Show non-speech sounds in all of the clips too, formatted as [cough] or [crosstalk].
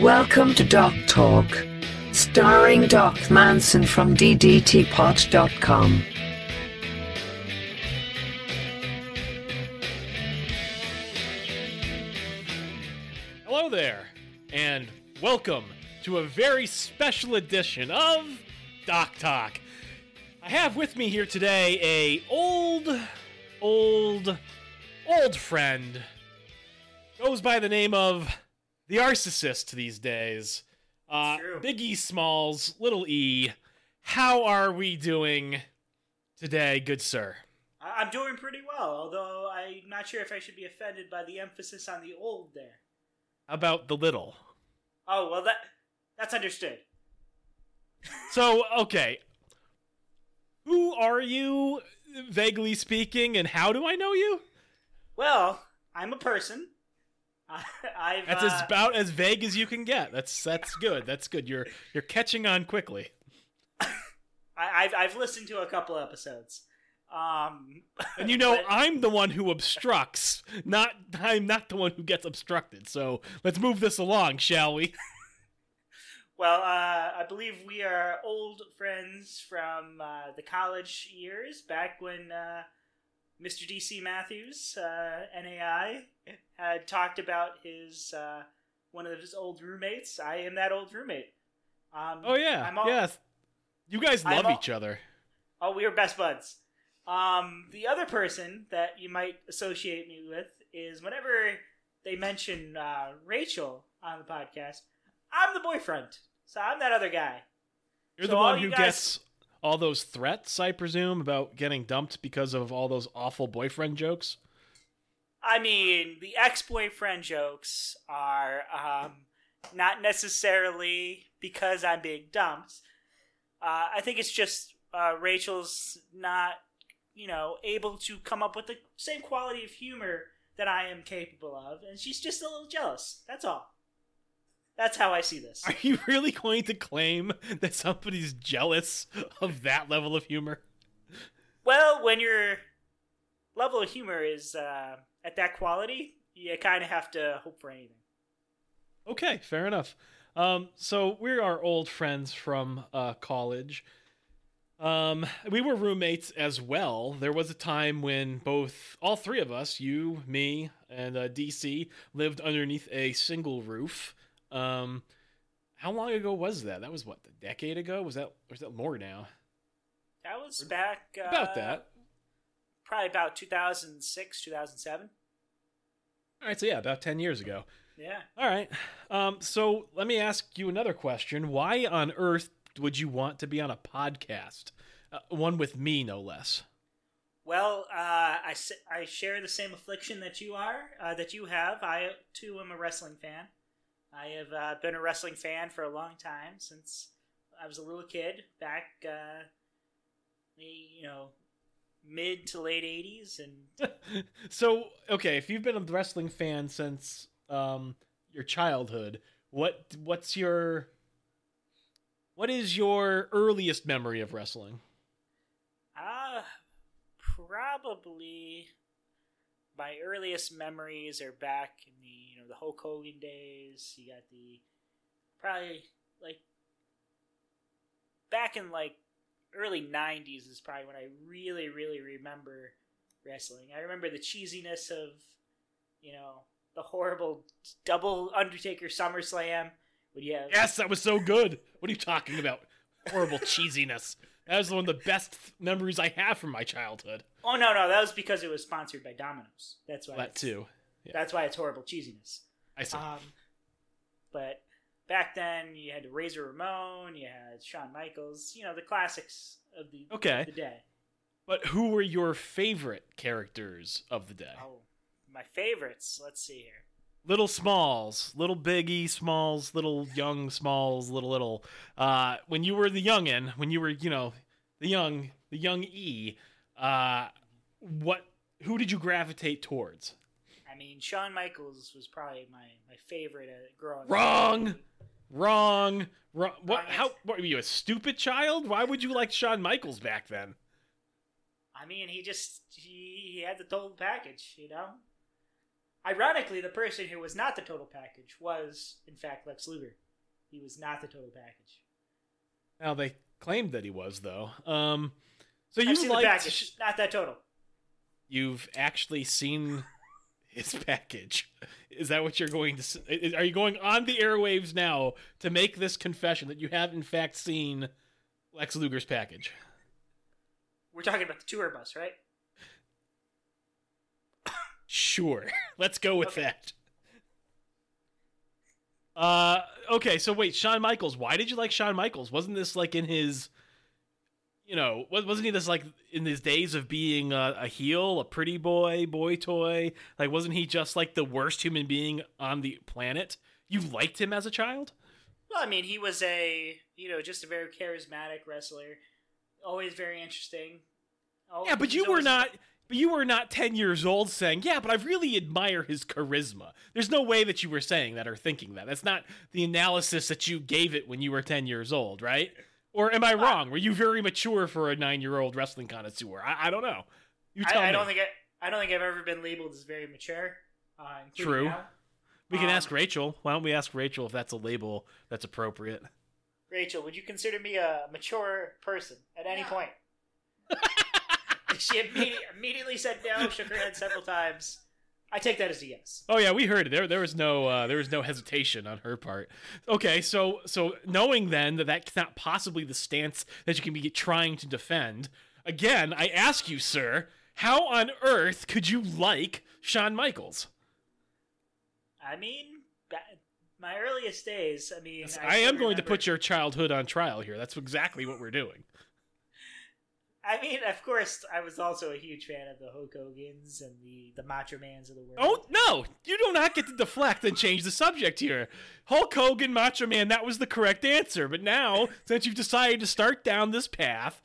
Welcome to Doc Talk, starring Doc Manson from DDTPod.com. Hello there, and welcome to a very special edition of Doc Talk. I have with me here today a old, old, old friend. Goes by the name of the narcissist these days. Uh. Big E Smalls, Little E. How are we doing today, good sir? I'm doing pretty well, although I'm not sure if I should be offended by the emphasis on the old there. How about the little? Oh well, that that's understood. So, okay. Who are you, vaguely speaking, and how do I know you? Well, I'm a person. I, [laughs] I've That's uh, as about as vague as you can get. That's that's good. That's good. You're you're catching on quickly. [laughs] I, I've I've listened to a couple episodes. Um, [laughs] And you know, but- I'm the one who obstructs, not I'm not the one who gets obstructed. So let's move this along, shall we? well, uh, I believe we are old friends from uh, the college years, back when uh, Mr. DC Matthews, uh, NAI, had talked about his uh, one of his old roommates. I am that old roommate. Um, Oh yeah, I'm all- yes. You guys love all- each other. Oh, we are best buds. Um, the other person that you might associate me with is whenever they mention uh, Rachel on the podcast, I'm the boyfriend. So I'm that other guy. You're so the one you who guys- gets all those threats, I presume, about getting dumped because of all those awful boyfriend jokes. I mean, the ex-boyfriend jokes are um, not necessarily because I'm being dumped. Uh, I think it's just uh, Rachel's not, you know, able to come up with the same quality of humor that I am capable of, and she's just a little jealous. That's all. That's how I see this. Are you really going to claim that somebody's jealous of that level of humor? Well, when your level of humor is uh, at that quality, you kind of have to hope for anything. Okay, fair enough. Um, so we are old friends from uh, college. Um, we were roommates as well. There was a time when both, all three of us, you, me, and uh, DC, lived underneath a single roof. Um, how long ago was that? That was what, a decade ago? Was that, or was that more now? That was back uh, About that. Probably about 2006 2007 All right, so yeah, about 10 years ago. yeah All right. Um, so let me ask you another question. Why on earth would you want to be on a podcast? Uh, one with me, no less. well uh, I, I share the same affliction that you are uh, that you have i too am a wrestling fan i have uh, been a wrestling fan for a long time since i was a little kid back uh, you know mid to late 80s and [laughs] so, okay, if you've been a wrestling fan since um, your childhood, what what's your what is your earliest memory of wrestling? Uh, probably my earliest memories are back in the you know the Hulk Hogan days. You got the probably like back in like early '90s is probably when I really really remember wrestling. I remember the cheesiness of you know the horrible double Undertaker SummerSlam. Would you have Yes, that was so good. What are you talking about? Horrible cheesiness. That was one of the best memories I have from my childhood. Oh no, no, that was because it was sponsored by Domino's. That's why. That too. That's why it's horrible cheesiness. I see. Um, but back then, you had Razor Ramon, you had Shawn Michaels, you know the classics of the Okay. of the day. But who were your favorite characters of the day? Oh, my favorites. Let's see here. Little Smalls, little Biggie Smalls, little Young Smalls, little little. Uh, when you were the youngin, when you were you know the young the young E, uh, what who did you gravitate towards? I mean, Shawn Michaels was probably my my favorite uh, growing up. Wrong, wrong, wrong. What? Wrong. How? What were you a stupid child? Why would you like Shawn Michaels back then? I mean, he just he, he had the total package, you know. Ironically, the person who was not the total package was, in fact, Lex Luger. He was not the total package. Now they claimed that he was though. Um, so I've you seen the liked package, not that total. you've actually seen his package. Is that what you're going to? Are you going on the airwaves now to make this confession that you have in fact seen Lex Luger's package? We're talking about the tour bus, right? Sure. [laughs] Let's go with Okay. that. Uh, okay. So wait, Shawn Michaels. Why did you like Shawn Michaels? Wasn't this like in his, you know, wasn't he this like in his days of being a, a heel, a pretty boy, boy toy? Like, wasn't he just like the worst human being on the planet? You liked him as a child? Well, I mean, he was a you know just a very charismatic wrestler, always very interesting. Oh, Yeah, but you were not. But you were not ten years old saying, "Yeah, but I really admire his charisma." There's no way that you were saying that or thinking that. That's not the analysis that you gave it when you were ten years old, right? Or am I wrong? Were you very mature for a nine-year-old wrestling connoisseur? I, I don't know. You tell I, I me. don't think I, I don't think I've ever been labeled as very mature. Uh, True. now. we can um, ask Rachel. Why don't we ask Rachel if that's a label that's appropriate? Rachel, would you consider me a mature person at any No. point? [laughs] she immediately, immediately said no, shook her head several times. I take that as a yes. Oh yeah, we heard it. There, there was no, uh, there was no hesitation on her part. Okay, so, so knowing then that that's not possibly the stance that you can be trying to defend. Again, I ask you, sir, how on earth could you like Shawn Michaels? I mean, my earliest days. I mean, I, am still going to put your childhood on trial here. That's exactly what we're doing. I mean, of course, I was also a huge fan of the Hulk Hogan's and the the Macho Mans of the world. Oh no, you do not get to deflect and change the subject here. Hulk Hogan, Macho Man, that was the correct answer. But now, since you've decided to start down this path,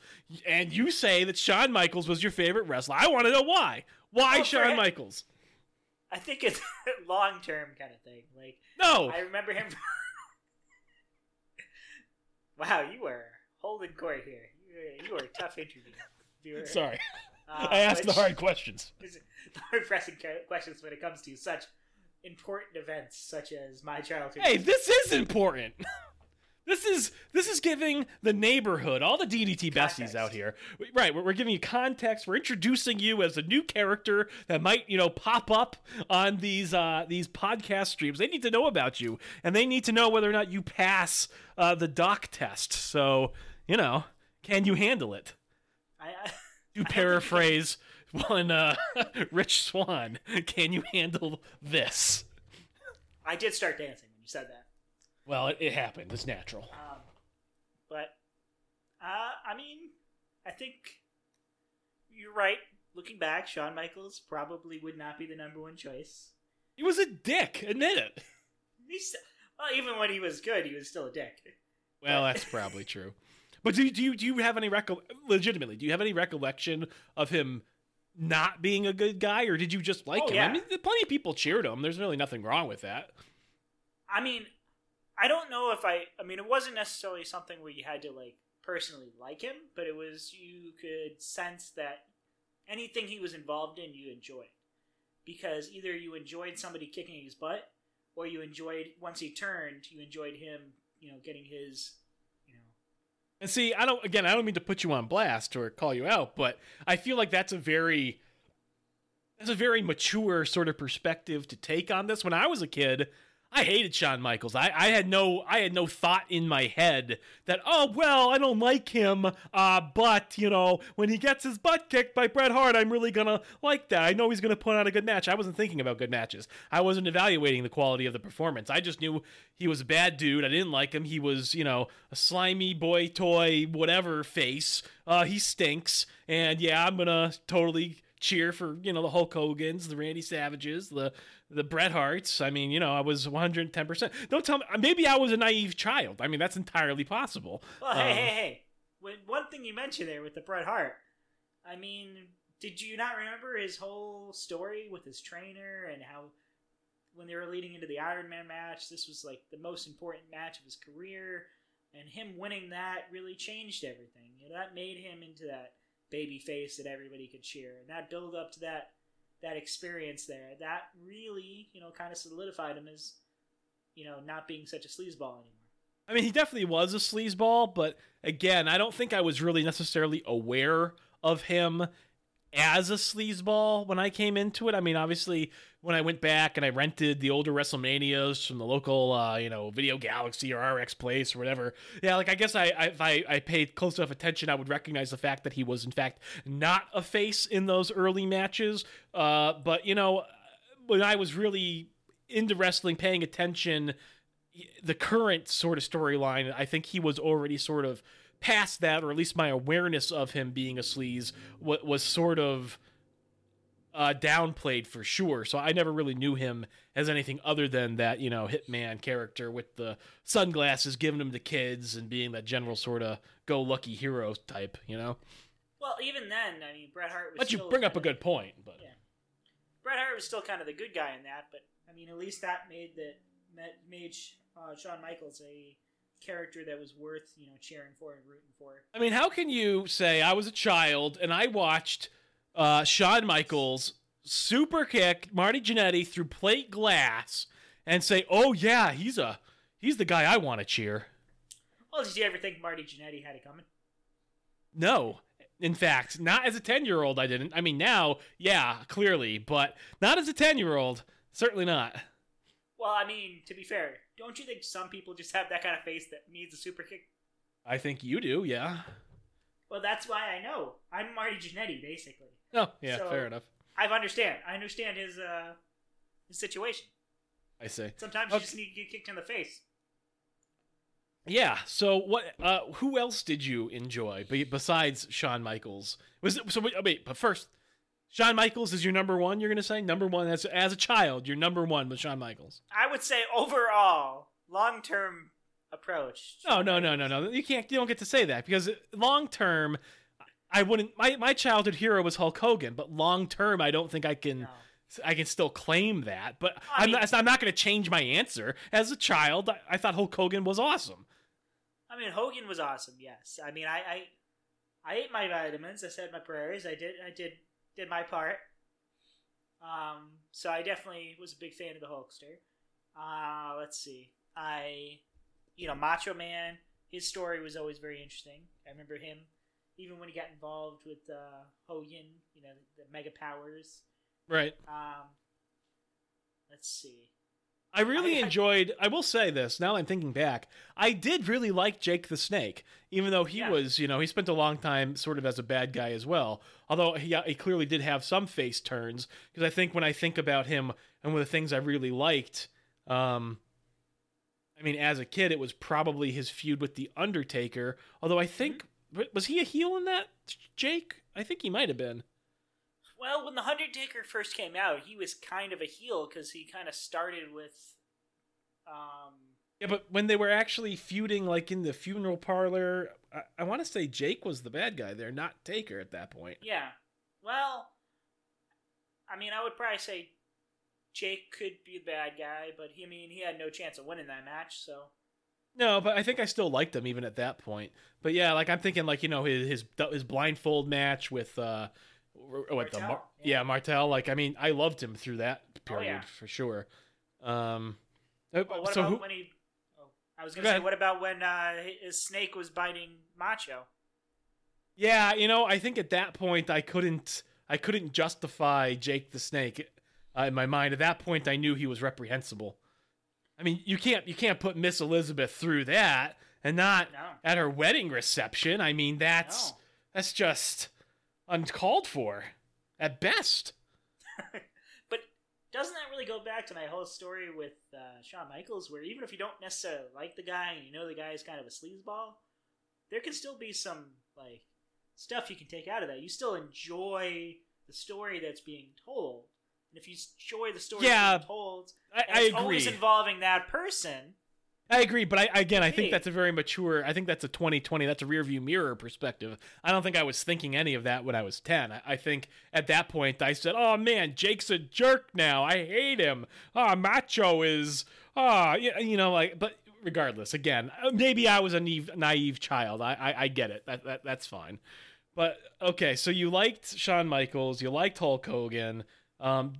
and you say that Shawn Michaels was your favorite wrestler, I want to know why. Why for Shawn him- Michaels? I think it's a [laughs] long term kind of thing. Like No, I remember him. [laughs] wow, you were holding court here. You were a tough interview. Were, [laughs] sorry, uh, I asked the hard questions. [laughs] the hard pressing questions when it comes to such important events such as my childhood. Hey, this is important. [laughs] This is this is giving the neighborhood, all the DDT besties Context. out here, right? We're, we're giving you context. We're introducing you as a new character that might, you know, pop up on these uh, these podcast streams. They need to know about you, and they need to know whether or not you pass uh, the doc test. So, you know, can you handle it? I, I, [laughs] To paraphrase one uh, [laughs] Rich Swann, can you handle this? I did start dancing when you said that. Well, it, it happened. It's natural. Um, but uh, I mean, I think you're right. Looking back, Shawn Michaels probably would not be the number one choice. He was a dick. Admit it. He's well, even when he was good, he was still a dick. Well, that's probably true. But do you, do you do you have any recol- legitimately? Do you have any recollection of him not being a good guy, or did you just like Oh, him? yeah. I mean, plenty of people cheered him. There's really nothing wrong with that. I mean, I don't know if I. I mean, it wasn't necessarily something where you had to like personally like him, but it was you could sense that anything he was involved in, you enjoyed because either you enjoyed somebody kicking his butt, or you enjoyed once he turned, you enjoyed him, you know, getting his. And see, I don't. Again, I don't mean to put you on blast or call you out, but I feel like that's a very that's a very mature sort of perspective to take on this. When I was a kid, I hated Shawn Michaels. I, I had no I had no thought in my head that oh well I don't like him, uh, but you know when he gets his butt kicked by Bret Hart, I'm really gonna like that. I know he's gonna put on a good match. I wasn't thinking about good matches. I wasn't evaluating the quality of the performance. I just knew he was a bad dude. I didn't like him. He was you know a slimy boy toy whatever face. Uh, he stinks, and yeah, I'm gonna totally cheer for you know the Hulk Hogan's, the Randy Savages, the the Bret Harts. I mean, you know, I was 110. percent Don't tell me. Maybe I was a naive child. I mean, that's entirely possible. Well, hey, Um, hey, hey! When, one thing you mentioned there with the Bret Hart, I mean, did you not remember his whole story with his trainer and how when they were leading into the Iron Man match, this was like the most important match of his career, and him winning that really changed everything. You know, that made him into that baby face that everybody could cheer, and that build up to that that experience there, that really, you know, kind of solidified him as, you know, not being such a sleazeball anymore. I mean, he definitely was a sleazeball, but again, I don't think I was really necessarily aware of him as a sleazeball when I came into it. I mean, obviously, when I went back and I rented the older WrestleManias from the local, uh, you know, Video Galaxy or RX Place or whatever, yeah, like I guess I, I if I, I paid close enough attention, I would recognize the fact that he was in fact not a face in those early matches. Uh, but you know, when I was really into wrestling, paying attention, the current sort of storyline, I think he was already sort of past that, or at least my awareness of him being a sleaze was, was sort of uh, downplayed for sure. So I never really knew him as anything other than that, you know, hitman character with the sunglasses, giving them to kids, and being that general sort of go lucky hero type, you know. Well, even then, I mean, Bret Hart was. But you still bring up a good point. But Yeah. Bret Hart was still kind of the good guy in that, but I mean, at least that made that ma- made uh, Shawn Michaels a character that was worth you know cheering for and rooting for. I mean, how can you say I was a child and I watched uh, Shawn Michaels super kick Marty Jannetty through plate glass and say, "Oh yeah, he's a he's the guy I want to cheer." Well, did you ever think Marty Jannetty had it coming? No. In fact, not as a 10-year-old I didn't. I mean, now, yeah, clearly, but not as a 10-year-old. Certainly not. Well, I mean, to be fair, don't you think some people just have that kind of face that needs a super kick? I think you do, yeah. Well, that's why I know. I'm Marty Jannetty, basically. [laughs] Oh, yeah, So- fair enough. I understand. I understand his uh his situation. I see. Sometimes you Okay. just need to get kicked in the face. Yeah. So what? Uh, who else did you enjoy be- besides Shawn Michaels? Was it so? Wait, oh, wait, but first, Shawn Michaels is your number one. You're gonna say number one as as a child. Your number one was Shawn Michaels. I would say overall, long term approach. No, no, no, no, no. You can't. You don't get to say that because long term, I wouldn't. My my childhood hero was Hulk Hogan, but long term, I don't think I can. No. I can still claim that, but I I'm not. I'm not going to change my answer. As a child, I, I thought Hulk Hogan was awesome. I mean, Hogan was awesome. Yes. I mean, I, I, I ate my vitamins. I said my prayers. I did. I did. Did my part. Um. So I definitely was a big fan of the Hulkster. Uh, let's see. I, you know, Macho Man. His story was always very interesting. I remember him, even when he got involved with uh, Yin, You know, the, the mega powers. Right. Um. Let's see. I really I- I- enjoyed. I will say this. Now I'm thinking back, I did really like Jake the Snake, even though he Yeah. was, you know, he spent a long time sort of as a bad guy as well. Although he, he clearly did have some face turns, because I think when I think about him and one of the things I really liked, um, I mean, as a kid, it was probably his feud with the Undertaker. Although I think was he a heel in that, Jake? I think he might have been. Well, when the Undertaker first came out, he was kind of a heel because he kind of started with, um, Yeah, but when they were actually feuding, like in the funeral parlor, I, I want to say Jake was the bad guy there, not Taker at that point. yeah. Well, I mean, I would probably say Jake could be the bad guy, but he, I mean, he had no chance of winning that match. So No, but I think I still liked him even at that point. But yeah, like I'm thinking, like you know, his his, his blindfold match with uh, what the Mar- yeah. yeah Martel. Like I mean, I loved him through that period yeah. for sure. Um, uh, well, what so about who? when he? Oh, I was gonna say, ahead. what about when uh, his snake was biting Macho? Yeah, you know, I think at that point I couldn't I couldn't justify Jake the Snake uh, in my mind. At that point, I knew he was reprehensible. I mean, you can't you can't put Miss Elizabeth through that and not No. at her wedding reception. I mean, that's No. that's just uncalled for at best. [laughs] but doesn't that really go back to my whole story with uh, Shawn Michaels, where even if you don't necessarily like the guy and you know the guy is kind of a sleazeball, there can still be some like stuff you can take out of that. You still enjoy the story that's being told, and if you enjoy the story Yeah, being told, I, I it's agree. always involving that person. I agree, but I again, I think that's a very mature. I think that's a 2020. That's a rear view mirror perspective. I don't think I was thinking any of that when I was 10. I, I think at that point I said, "Oh man, Jake's a jerk now. I hate him. Ah, Macho is ah, you, you know, like." But regardless, again, uh, maybe I was a naive, naive child. I, I, I get it. That, that that's fine. But okay, so you liked Shawn Michaels, you liked Hulk Hogan. Um,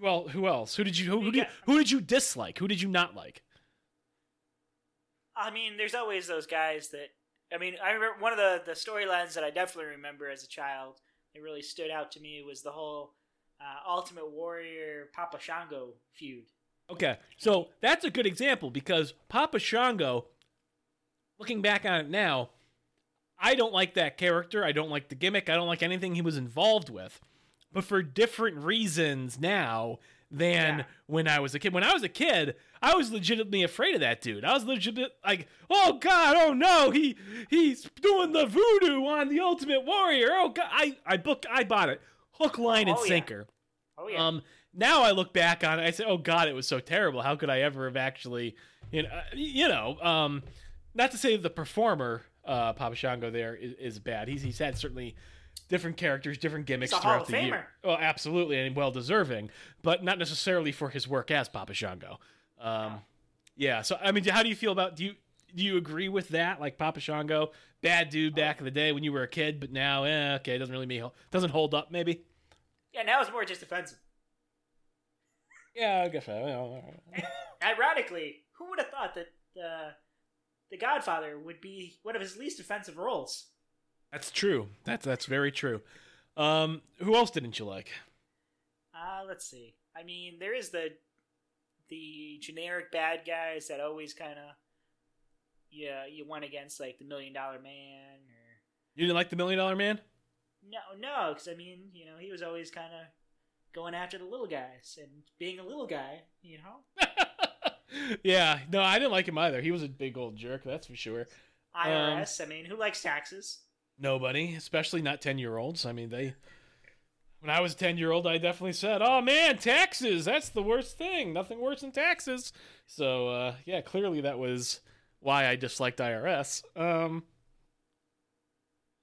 well, who else? Who did you who, who did who did you dislike? Who did you not like? I mean, there's always those guys that. I mean, I remember one of the the storylines that I definitely remember as a child that really stood out to me was the whole uh, Ultimate Warrior Papa Shango feud. Okay, so that's a good example because Papa Shango, looking back on it now, I don't like that character. I don't like the gimmick. I don't like anything he was involved with. But for different reasons now than Yeah. when I was a kid. When I was a kid, I was legitimately afraid of that dude. I was legit like, oh god, oh no, he he's doing the voodoo on the Ultimate Warrior. Oh god, I I booked, I bought it, hook, line, and Oh, yeah. sinker. Oh yeah, Um, now I look back on it, I say, "Oh God, it was so terrible. How could I ever have actually, you know, uh, you know, um, not to say the performer, uh, Papa Shango there is, is bad. He's he's had certainly different characters, different gimmicks throughout the year. Oh, absolutely, and well deserving, but not necessarily for his work as Papa Shango. Um, yeah. So I mean, how do you feel about do you? Do you agree with that? Like Papa Shango, bad dude back in the day when you were a kid, but now, eh, okay, doesn't really mean doesn't hold up. Maybe. yeah. Now it's more just offensive. Yeah, I guess. so. Ironically, who would have thought that uh, the Godfather would be one of his least offensive roles? That's true. That's that's very true. Um, who else didn't you like? Uh, let's see. I mean, there is the the generic bad guys that always kind of yeah you went against like the Million Dollar Man or You didn't like the Million Dollar Man? no no because I mean you know he was always kind of going after the little guys and being a little guy you know [laughs] yeah, no, I didn't like him either. He was a big old jerk, that's for sure. IRS. I mean, who likes taxes? Nobody, especially not ten year olds. I mean, they. When I was a ten year old, I definitely said, "Oh man, taxes—that's the worst thing. Nothing worse than taxes." So uh, yeah, clearly that was why I disliked IRS. Um,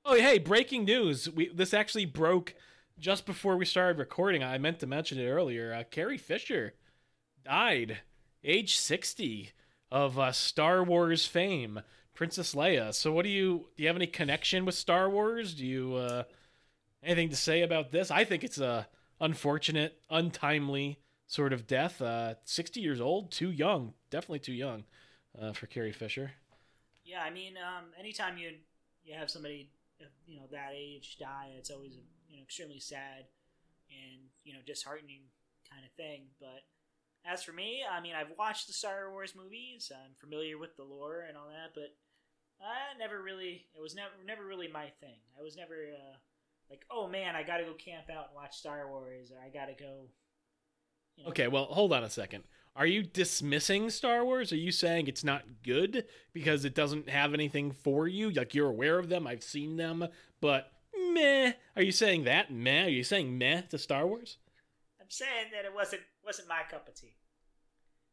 oh hey, breaking news! We this actually broke just before we started recording. I meant to mention it earlier. Uh, Carrie Fisher died, age sixty, of uh, Star Wars fame. Princess Leia. So, what do you do? You have any connection with Star Wars? Do you uh, anything to say about this? I think it's a unfortunate, untimely sort of death. Uh, Sixty years old, too young. Definitely too young uh, for Carrie Fisher. Yeah, I mean, um, anytime you you have somebody you know that age die, it's always you know extremely sad and you know disheartening kind of thing. But as for me, I mean, I've watched the Star Wars movies. I'm familiar with the lore and all that, but I never really. It was never never really my thing. I was never uh, like, oh man, I got to go camp out and watch Star Wars, or I got to go. You know, Okay, well, hold on a second. Are you dismissing Star Wars? Are you saying it's not good because it doesn't have anything for you? Like you're aware of them, I've seen them, but meh. Are you saying that meh? Are you saying meh to Star Wars? I'm saying that it wasn't wasn't my cup of tea.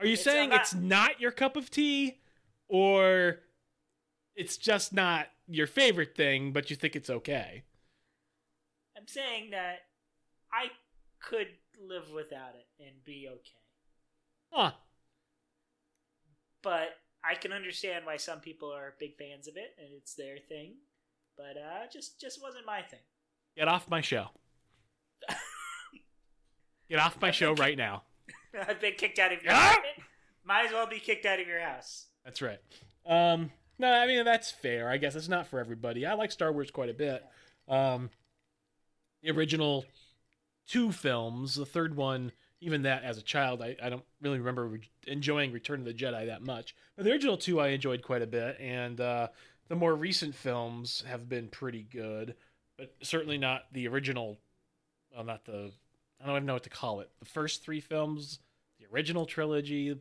Are you It's saying it's not your cup of tea, or it's just not your favorite thing, but you think it's okay? I'm saying that I could live without it and be okay. Huh. But I can understand why some people are big fans of it and it's their thing. But uh just just wasn't my thing. Get off my show. Get off my [laughs] show right now. [laughs] I've been kicked out of your Ah! apartment. Might as well be kicked out of your house. That's right. Um, no, I mean that's fair. I guess it's not for everybody. I like Star Wars quite a bit. Um, the original two films, the third one, even that as a child, I, I don't really remember re- enjoying Return of the Jedi that much. But the original two I enjoyed quite a bit, and uh, the more recent films have been pretty good, but certainly not the original. Well, not the. I don't even know what to call it. The first three films, the original trilogy,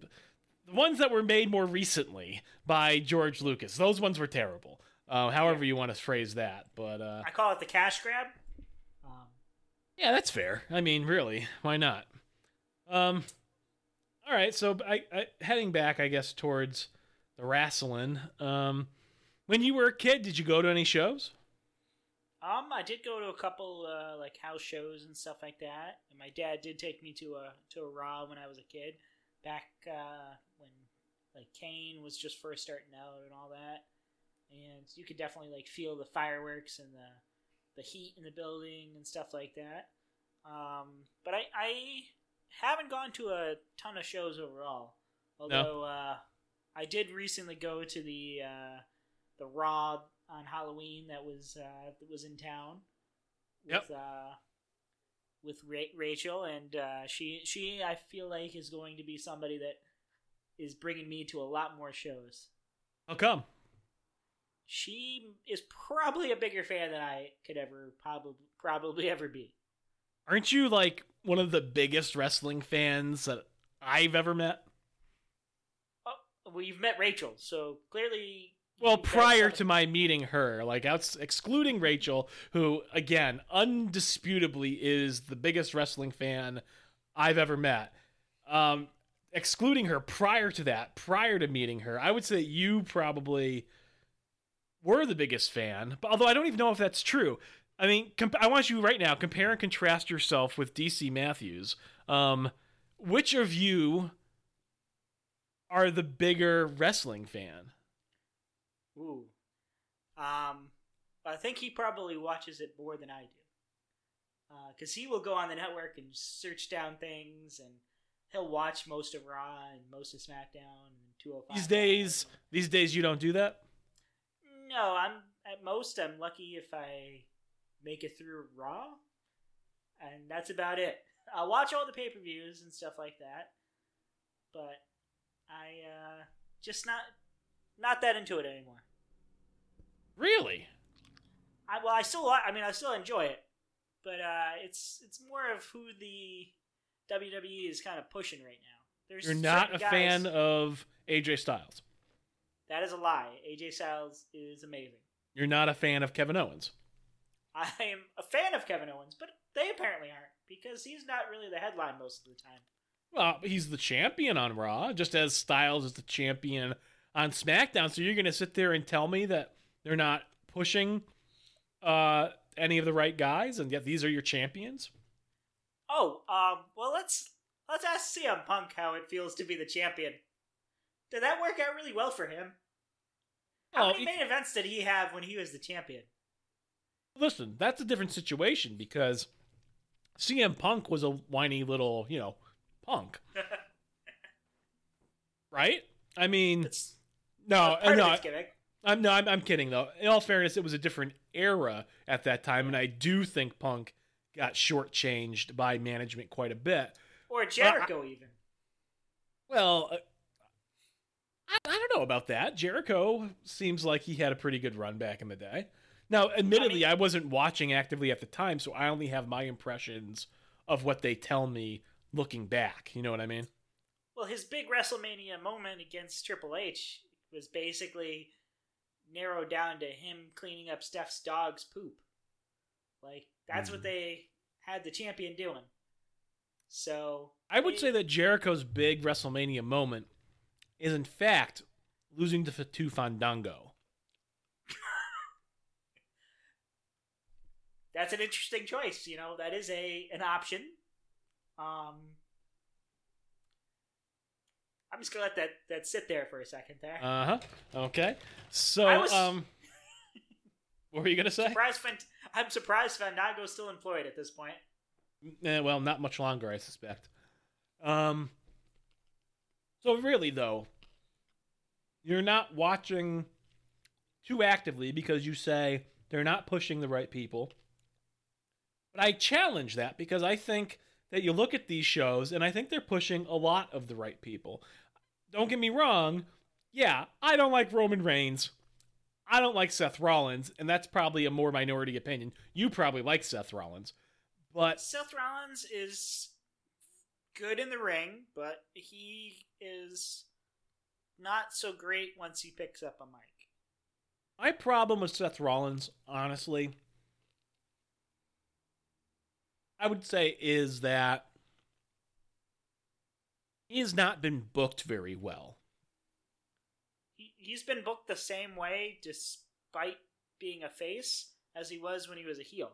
the ones that were made more recently by George Lucas. Those ones were terrible. Uh, however you want to phrase that, but uh, I call it the cash grab. Um, yeah, that's fair. I mean, really, why not? Um, all right. So, I, I heading back, I guess, towards the wrestling. Um, when you were a kid, did you go to any shows? um, I did go to a couple uh, like house shows and stuff like that, and my dad did take me to a to a Raw when I was a kid, back uh, when like Kane was just first starting out and all that, and you could definitely like feel the fireworks and the the heat in the building and stuff like that. Um, but I I haven't gone to a ton of shows overall. Although uh, I did recently go to the uh, the Raw on Halloween that was uh, that was in town with Yep. uh, with Ra- Rachel, and uh, she she I feel like is going to be somebody that is bringing me to a lot more shows. How come? She is probably a bigger fan than I could ever probably probably ever be. Aren't you like one of the biggest wrestling fans that I've ever met? Oh, well, you've met Rachel, so clearly. Well, prior to my meeting her, like outs excluding Rachel, who again undisputably is the biggest wrestling fan I've ever met. Um, excluding her prior to that, prior to meeting her, I would say you probably were the biggest fan. But although I don't even know if that's true. I mean, comp- I want you right now compare and contrast yourself with DC Matthews. Um, which of you are the bigger wrestling fan? Ooh. Um, I think he probably watches it more than I do. Because he will go on the network and search down things, and he'll watch most of Raw and most of SmackDown and 205. These days, these days you don't do that. No, I'm at most I'm lucky if I make it through Raw, and that's about it. I'll watch all the pay per views and stuff like that, but I uh, just not not that into it anymore. Really? I, well, I still, I mean, I still enjoy it, but uh, it's it's more of who the WWE is kind of pushing right now. There's You're not a guys- fan of AJ Styles. That is a lie. AJ Styles is amazing. You're not a fan of Kevin Owens. I am a fan of Kevin Owens, but they apparently aren't because he's not really the headline most of the time. Well, he's the champion on Raw, just as Styles is the champion on SmackDown. So you're going to sit there and tell me that they're not pushing uh, any of the right guys, and yet these are your champions? Oh, um, well let's let's ask CM Punk how it feels to be the champion. Did that work out really well for him? How Oh, many main events did he have when he was the champion? Listen, that's a different situation because CM Punk was a whiny little, you know, punk, [laughs] right? I mean, It's no, no, of its gimmick. I'm no, I'm, I'm kidding though. In all fairness, it was a different era at that time, and I do think Punk got shortchanged by management quite a bit. Or Jericho, even. Well, uh, I, I don't know about that. Jericho seems like he had a pretty good run back in the day. Now, admittedly, I, wasn't watching actively at the time, so I only have my impressions of what they tell me looking back. You know what I mean? Well, his big WrestleMania moment against Triple H was basically narrowed down to him cleaning up Steph's dog's poop. Like that's what Mhm. they had the champion doing. So I would it- say that Jericho's big WrestleMania moment is, in fact, losing to Fatu Fandango. [laughs] that's an interesting choice. You know, that is a an option. Um, I'm just gonna let that that sit there for a second there. Uh huh. Okay. So, was- um, [laughs] what were you gonna say? surprised Fan- I'm surprised Fandango's still employed at this point. Eh, well, not much longer, I suspect. Um. So really, though, you're not watching too actively because you say they're not pushing the right people. But I challenge that because I think that you look at these shows and I think they're pushing a lot of the right people. Don't get me wrong. Yeah, I don't like Roman Reigns. I don't like Seth Rollins, and that's probably a more minority opinion. You probably like Seth Rollins. But Seth Rollins is good in the ring, but he is not so great once he picks up a mic. My problem with Seth Rollins, honestly, I would say is that he has not been booked very well. He he's been booked the same way despite being a face as he was when he was a heel.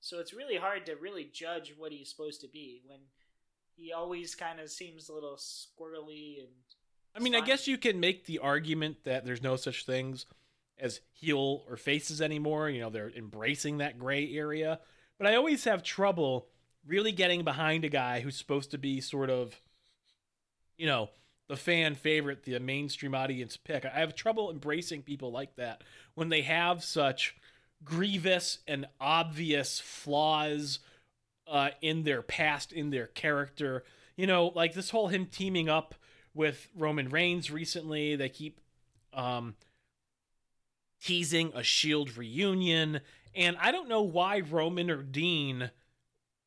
So it's really hard to really judge what he's supposed to be when he always kind of seems a little squirrely and I mean, I guess you can make the argument that there's no such things as heel or faces anymore. You know, they're embracing that gray area. But I always have trouble really getting behind a guy who's supposed to be sort of, you know, the fan favorite, the mainstream audience pick. I have trouble embracing people like that when they have such grievous and obvious flaws uh, in their past, in their character. You know, like this whole him teaming up with Roman Reigns recently. They keep um, teasing a Shield reunion, and I don't know why Roman or Dean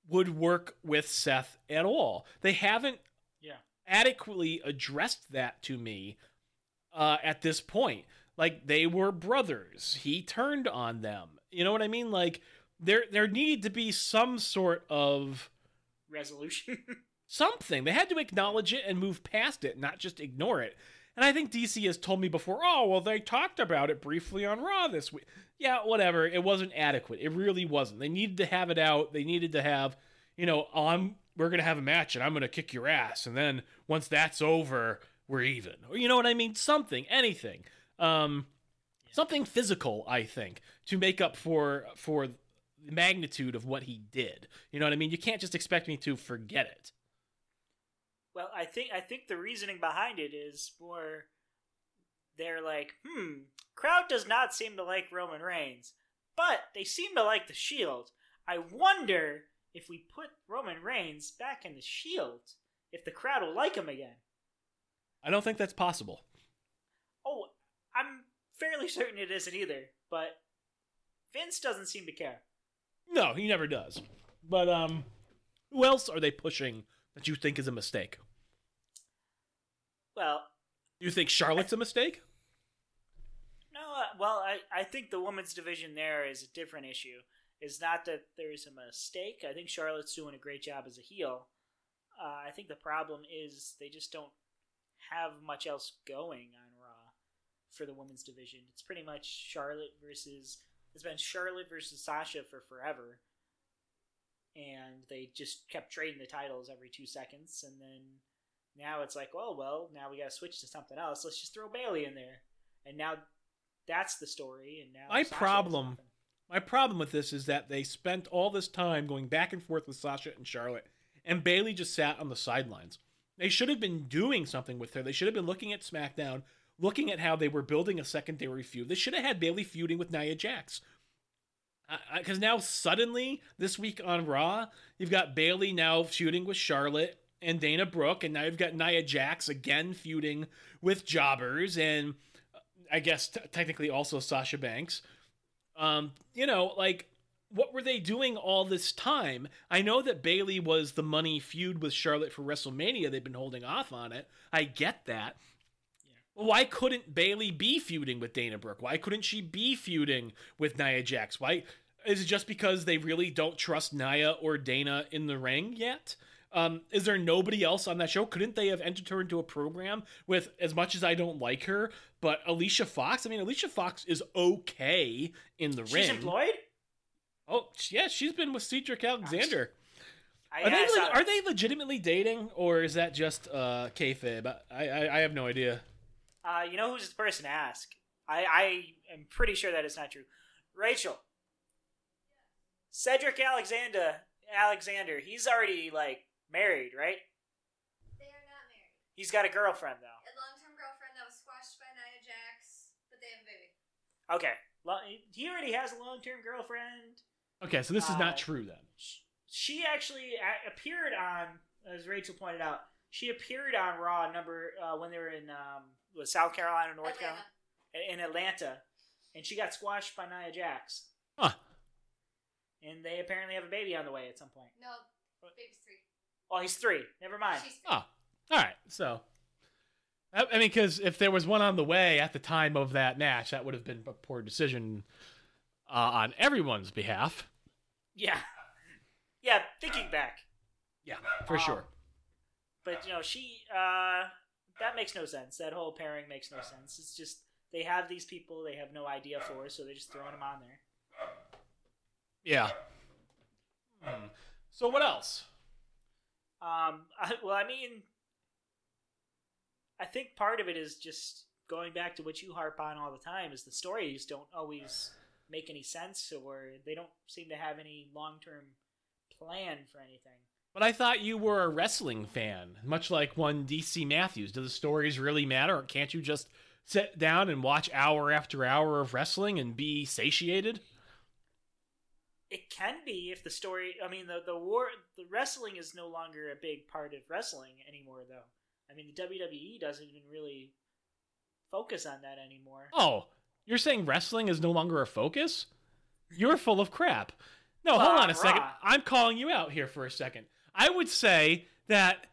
would work with Seth at all. They haven't Yeah. adequately addressed that to me uh, at this point. Like they were brothers. He turned on them. You know what I mean? Like there there needed to be some sort of Resolution. [laughs] something. They had to acknowledge it and move past it, not just ignore it. And I think DC has told me before, oh, well, they talked about it briefly on Raw this week. Yeah, whatever. It wasn't adequate. It really wasn't. They needed to have it out. They needed to have, you know, I'm we're gonna have a match and I'm gonna kick your ass, and then once that's over, we're even. Or you know what I mean? Something, anything. Um something physical, I think, to make up for for the magnitude of what he did. You know what I mean? You can't just expect me to forget it. Well, I think I think the reasoning behind it is more they're like, hmm, crowd does not seem to like Roman Reigns, but they seem to like the Shield. I wonder if we put Roman Reigns back in the Shield, if the crowd will like him again. I don't think that's possible. Oh, I'm fairly [laughs] certain it isn't either, but Vince doesn't seem to care. No, he never does. But um, who else are they pushing that you think is a mistake? Well, Do you think Charlotte's a mistake? No, uh, well, I, I think the women's division there is a different issue. It's not that there's a mistake. I think Charlotte's doing a great job as a heel. Uh, I think the problem is they just don't have much else going on Raw for the women's division. It's pretty much Charlotte versus. It's been Charlotte versus Sasha for forever. And they just kept trading the titles every two seconds. And then now it's like, oh, well, now we got to switch to something else. Let's just throw Bayley in there. And now that's the story. And now My Sasha problem- My problem with this is that they spent all this time going back and forth with Sasha and Charlotte, and Bayley just sat on the sidelines. They should have been doing something with her. They should have been looking at SmackDown, looking at how they were building a secondary feud. They should have had Bayley feuding with Nia Jax. Because now suddenly this week on Raw, you've got Bayley now feuding with Charlotte and Dana Brooke, and now you've got Nia Jax again feuding with Jobbers, and uh, I guess t- technically also Sasha Banks. Um, you know, like what were they doing all this time? I know that Bayley was the money feud with Charlotte for WrestleMania. They've been holding off on it. I get that. Why couldn't Bayley be feuding with Dana Brooke? Why couldn't she be feuding with Nia Jax? Why is it just because they really don't trust Nia or Dana in the ring yet? Um, is there nobody else on that show? Couldn't they have entered her into a program with as much as I don't like her, but Alicia Fox? I mean, Alicia Fox is okay in the She's ring. employed? Oh, yeah, she's been with Cedric Alexander. I, Are they, I le- are they legitimately dating, or is that just uh, kayfabe? I, I I have no idea. Uh, you know who's the person to ask? I, I am pretty sure that is not true. Rachel. Cedric Alexander, Alexander, he's already like married, right? They are not married. He's got a girlfriend though. A long-term girlfriend that was squashed by Nia Jax, but they have a baby. Okay, he already has a long-term girlfriend. Okay, so this is Uh, not true then. She actually appeared on, as Rachel pointed out, she appeared on Raw number uh, when they were in um, was South Carolina, North Atlanta. Carolina, in Atlanta, and she got squashed by Nia Jax. Huh. And they apparently have a baby on the way at some point. No, baby's three. Oh, he's three. Never mind. Oh, all right. So, I, I mean, because if there was one on the way at the time of that match, that would have been a poor decision uh, on everyone's behalf. Yeah. Yeah, thinking back. Yeah, for Um, sure. But, you know, she, uh, that makes no sense. That whole pairing makes no sense. It's just, they have these people they have no idea for, so they're just throwing them on there. Yeah. Hmm. So what else? Um, [laughs] I, well, I mean, I think part of it is just going back to what you harp on all the time is the stories don't always make any sense or they don't seem to have any long term plan for anything. But I thought you were a wrestling fan, much like one DC Matthews. Do the stories really matter, or can't you just sit down and watch hour after hour of wrestling and be satiated? It can be if the story. I mean, the the war, the wrestling is no longer a big part of wrestling anymore, though. I mean, the WWE doesn't even really focus on that anymore. Oh, you're saying wrestling is no longer a focus? You're full of crap. No, Well, hold on on a second. I'm calling you out here for a second. I would say that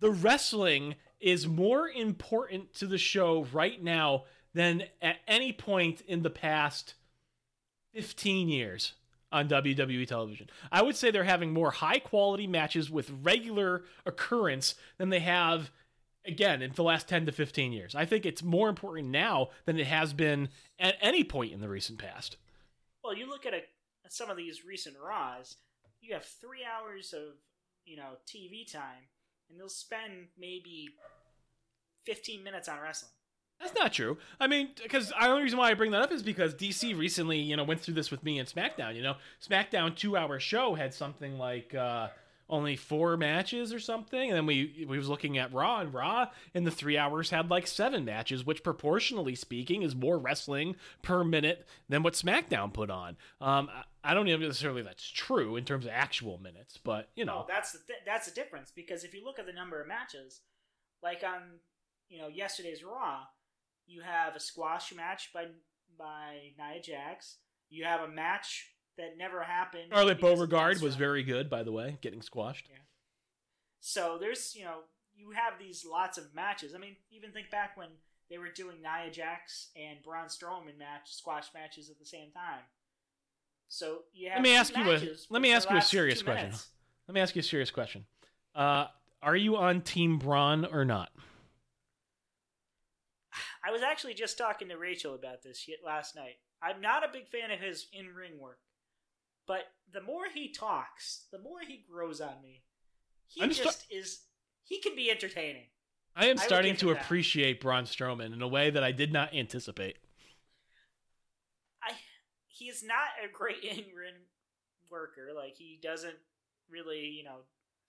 the wrestling is more important to the show right now than at any point in the past 15 years on WWE television. I would say they're having more high quality matches with regular occurrence than they have again in the last 10 to 15 years. I think it's more important now than it has been at any point in the recent past. Well, you look at, a, at some of these recent Raws, you have three hours of you know TV time, and they'll spend maybe fifteen minutes on wrestling. That's not true. I mean, because the only reason why I bring that up is because DC recently, you know, went through this with me and SmackDown. You know, SmackDown two hour show had something like uh, only four matches or something, and then we we was looking at Raw, and Raw in the three hours had like seven matches, which proportionally speaking is more wrestling per minute than what SmackDown put on. Um, I- don't even necessarily that's true in terms of actual minutes, but you know, No, that's the th- that's the difference because if you look at the number of matches, like on you know yesterday's Raw, you have a squash match by by Nia Jax. You have a match that never happened. Charlotte Beauregard was very good, by the way, getting squashed. Yeah. So there's you know you have these lots of matches. I mean, even think back when they were doing Nia Jax and Braun Strowman match squash matches at the same time. So you have Let me ask you a- let me ask you a serious question. minutes. Let me ask you a serious question. Uh, are you on Team Braun or not? I was actually just talking to Rachel about this last night. I'm not a big fan of his in ring work, but the more he talks, the more he grows on me. He I'm sta- just is. He can be entertaining. I am starting give to that. appreciate Braun Strowman in a way that I did not anticipate. I he is not a great [laughs] in ring worker. Like he doesn't really, you know,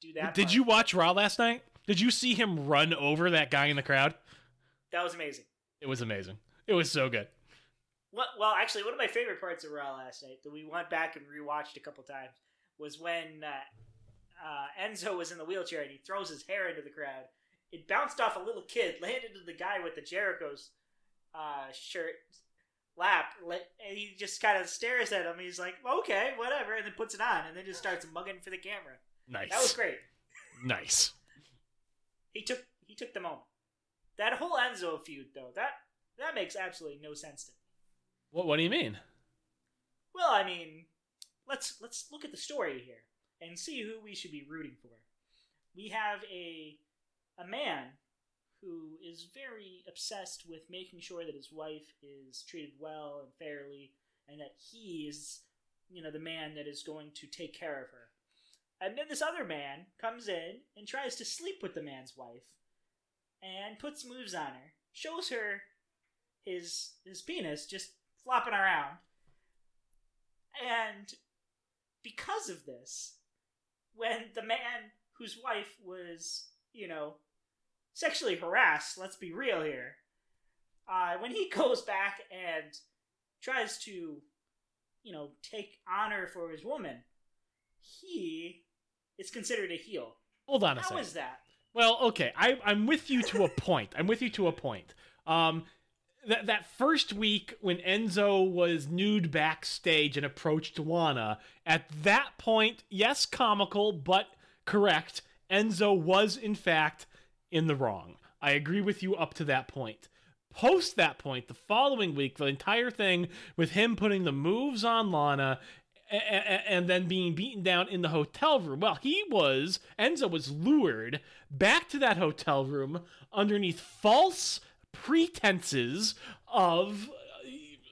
do that. Did part. you watch Raw last night? Did you see him run over that guy in the crowd? That was amazing. It was amazing. It was so good. What, well, actually, one of my favorite parts of Raw last night that we went back and rewatched a couple times was when uh, uh, Enzo was in the wheelchair and he throws his hair into the crowd. It bounced off a little kid, landed in the guy with the Jericho's uh, shirt lap, and he just kind of stares at him. He's like, "Okay, whatever," and then puts it on, and then just starts mugging for the camera. Nice. That was great. nice. He took he took the moment. That whole Enzo feud, though, that that makes absolutely no sense to me. What What do you mean? Well, I mean, let's let's look at the story here and see who we should be rooting for. We have a a man who is very obsessed with making sure that his wife is treated well and fairly and that he is, you know, the man that is going to take care of her. And then this other man comes in and tries to sleep with the man's wife and puts moves on her, shows her his his penis just flopping around. And because of this, when the man whose wife was, you know, sexually harassed, let's be real here, uh, when he [laughs] goes back and tries to, you know, take honor for his woman, he is considered a heel. Hold on a How second. is that? Well, okay, I, I'm with you to a point. I'm with you to a point. Um, that that first week when Enzo was nude backstage and approached Lana, at that point, yes, comical but correct. Enzo was in fact in the wrong. I agree with you up to that point. Post that point, the following week, the entire thing with him putting the moves on Lana and then being beaten down in the hotel room. Well, he was, Enzo was lured back to that hotel room underneath false pretenses of uh,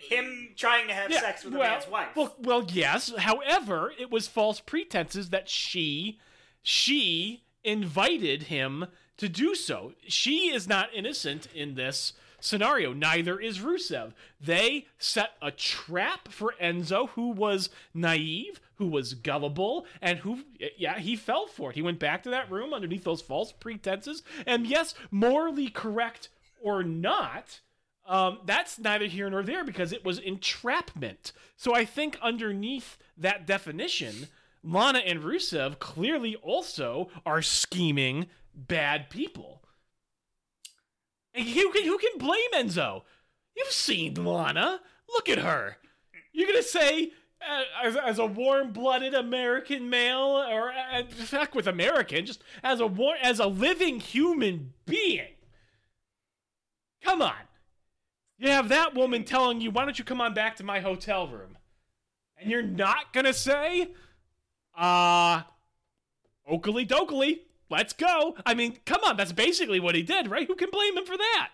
Him trying to have yeah, sex with a man's wife. Well, well, yes. However, it was false pretenses that she she invited him to do so. She is not innocent in this scenario. Neither is Rusev. They set a trap for Enzo, who was naive, who was gullible, and who, yeah, he fell for it. He went back to that room underneath those false pretenses. And yes, morally correct or not, um, that's neither here nor there because it was entrapment. So I think underneath that definition, Lana and Rusev clearly also are scheming bad people. And who can, who can blame Enzo? You've seen Lana. Look at her. You're gonna say, uh, as, as a warm-blooded American male, or uh, fuck with American, just as a war, as a living human being. Come on. You have that woman telling you, "Why don't you come on back to my hotel room?" And you're not gonna say, "Uh, Oakley Dokley, let's go." I mean, come on, that's basically what he did, right? Who can blame him for that?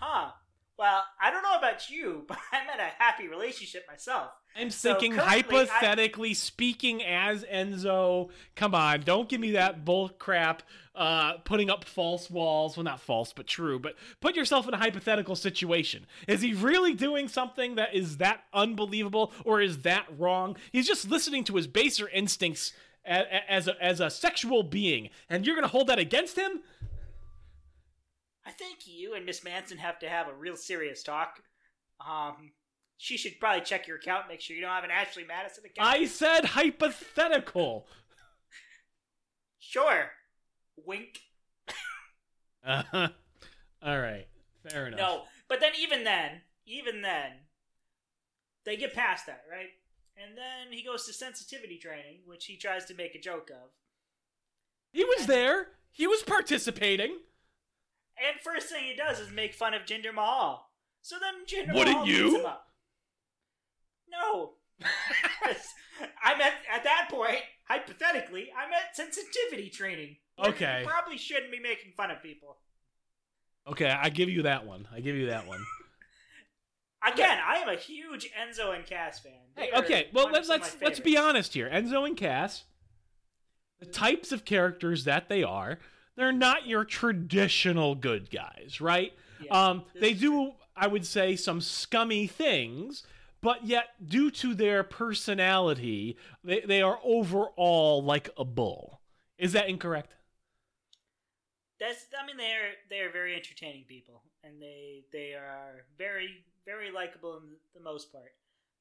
Huh. Well, I don't know about you, [laughs] but I'm in a happy relationship myself. I'm So thinking currently, I- hypothetically speaking as Enzo. Come on, don't give me that bull crap. Uh, putting up false walls. Well, not false, but true. But put yourself in a hypothetical situation. Is he really doing something that is that unbelievable, or is that wrong? He's just listening to his baser instincts a- as a, as a sexual being, and you're gonna hold that against him? I think you and Miss Manson have to have a real serious talk. Um, she should probably check your account, make sure you don't have an Ashley Madison account. I said hypothetical. Sure. Wink. [laughs] Uh-huh. All right, fair enough. No, but then even then, even then, they get past that, right? And then he goes to sensitivity training, which he tries to make a joke of. He was there. He was participating. And first thing he does is make fun of Jinder Mahal. So then Jinder Wouldn't Mahal you? beats him up. No. [laughs] I'm at at that point, hypothetically, I'm at sensitivity training. Okay. You probably shouldn't be making fun of people. Okay, I give you that one. I give you that one. Again, I am a huge Enzo and Cass fan. They Hey, okay, well let's let's let's be honest here. Enzo and Cass, the types of characters that they are, they're not your traditional good guys, right? Yeah, um, they do, I would say, some scummy things, but yet due to their personality, they they are overall like a bull. Is that incorrect? That's I mean they're they're very entertaining people and they they are very very likable in the most part.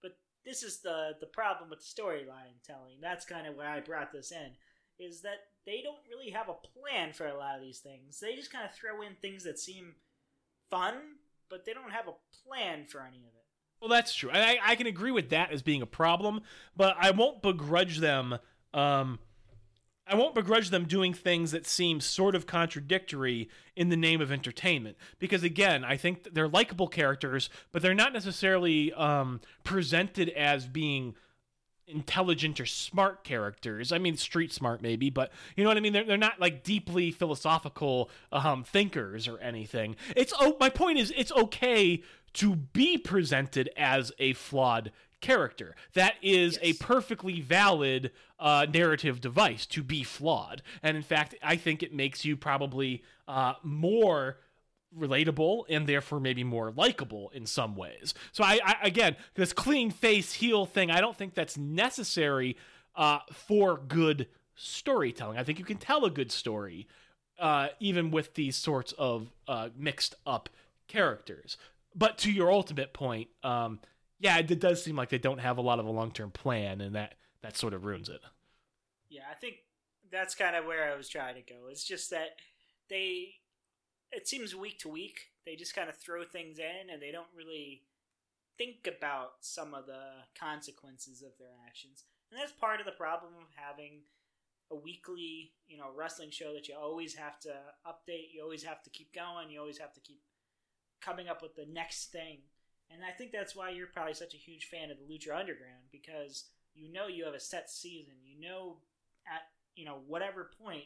But this is the the problem with the storyline telling. That's kind of why I brought this in is that they don't really have a plan for a lot of these things. They just kind of throw in things that seem fun, but they don't have a plan for any of it. Well, that's true. I, I can agree with that as being a problem, but I won't begrudge them. Um, I won't begrudge them doing things that seem sort of contradictory in the name of entertainment. Because again, I think they're likable characters, but they're not necessarily um, presented as being intelligent or smart characters. I mean, street smart maybe, but you know what I mean. They're they're not like deeply philosophical um, thinkers or anything. It's oh, my point is it's okay to be presented as a flawed character. That is a perfectly valid uh, narrative device to be flawed, and in fact, I think it makes you probably uh, more relatable and therefore maybe more likable in some ways. So I, I again, this clean face heel thing, I don't think that's necessary uh, for good storytelling. I think you can tell a good story uh, even with these sorts of uh, mixed up characters. But to your ultimate point, um, yeah, it does seem like they don't have a lot of a long term plan, and that that sort of ruins it. Yeah, I think that's kind of where I was trying to go. It's just that they, it seems week to week, they just kind of throw things in and they don't really think about some of the consequences of their actions. And that's part of the problem of having a weekly, you know, wrestling show that you always have to update, you always have to keep going, you always have to keep coming up with the next thing. And I think that's why you're probably such a huge fan of the Lucha Underground because you know you have a set season. You know at you know whatever point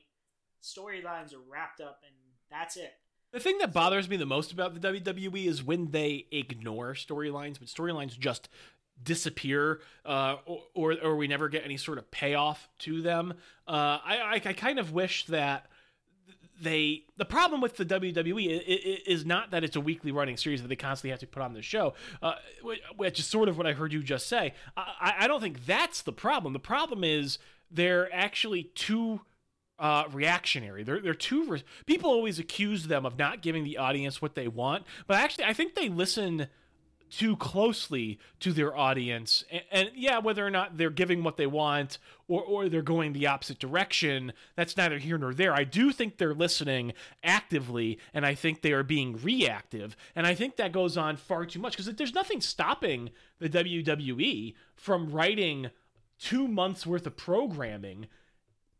storylines are wrapped up and that's it. The thing that bothers me the most about the WWE is when they ignore storylines, when storylines just disappear, uh, or, or or we never get any sort of payoff to them. Uh, I, I I kind of wish that they the problem with the WWE is not that it's a weekly running series that they constantly have to put on the show, uh, which is sort of what I heard you just say. I, I- I don't think that's the problem. The problem is they're actually too uh, reactionary. They're they're too. Re- People always accuse them of not giving the audience what they want, but actually, I think they listen too closely to their audience. And, and yeah whether or not they're giving what they want or, or they're going the opposite direction that's neither here nor there. I do think they're listening actively and i think they are being reactive. And i think that goes on far too much because there's nothing stopping the wwe from writing two months worth of programming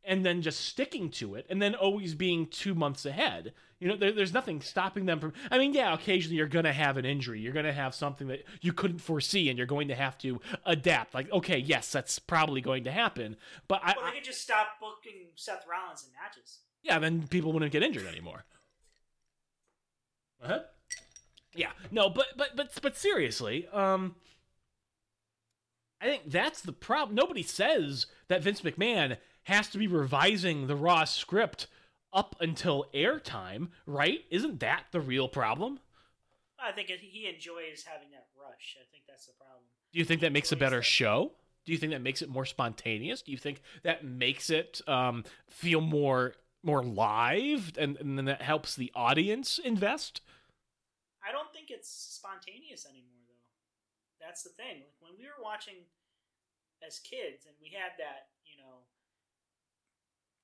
and then just sticking to it and then always being two months ahead you know there, there's nothing stopping them from i mean yeah occasionally you're going to have an injury you're going to have something that you couldn't foresee and you're going to have to adapt like okay yes that's probably going to happen but i, Well, they could just stop booking Seth Rollins in matches. yeah then people wouldn't get injured anymore uh-huh. yeah no but but but but seriously um I think that's the problem. Nobody says that Vince McMahon has to be revising the Raw script up until airtime, right? Isn't that the real problem? I think he enjoys having that rush. I think that's the problem. Do you think that makes a better that. show? Do you think that makes it more spontaneous? Do you think that makes it um, feel more more live, and, and then that helps the audience invest? I don't think it's spontaneous anymore, though. That's the thing. Like when we were watching as kids, and we had that, you know,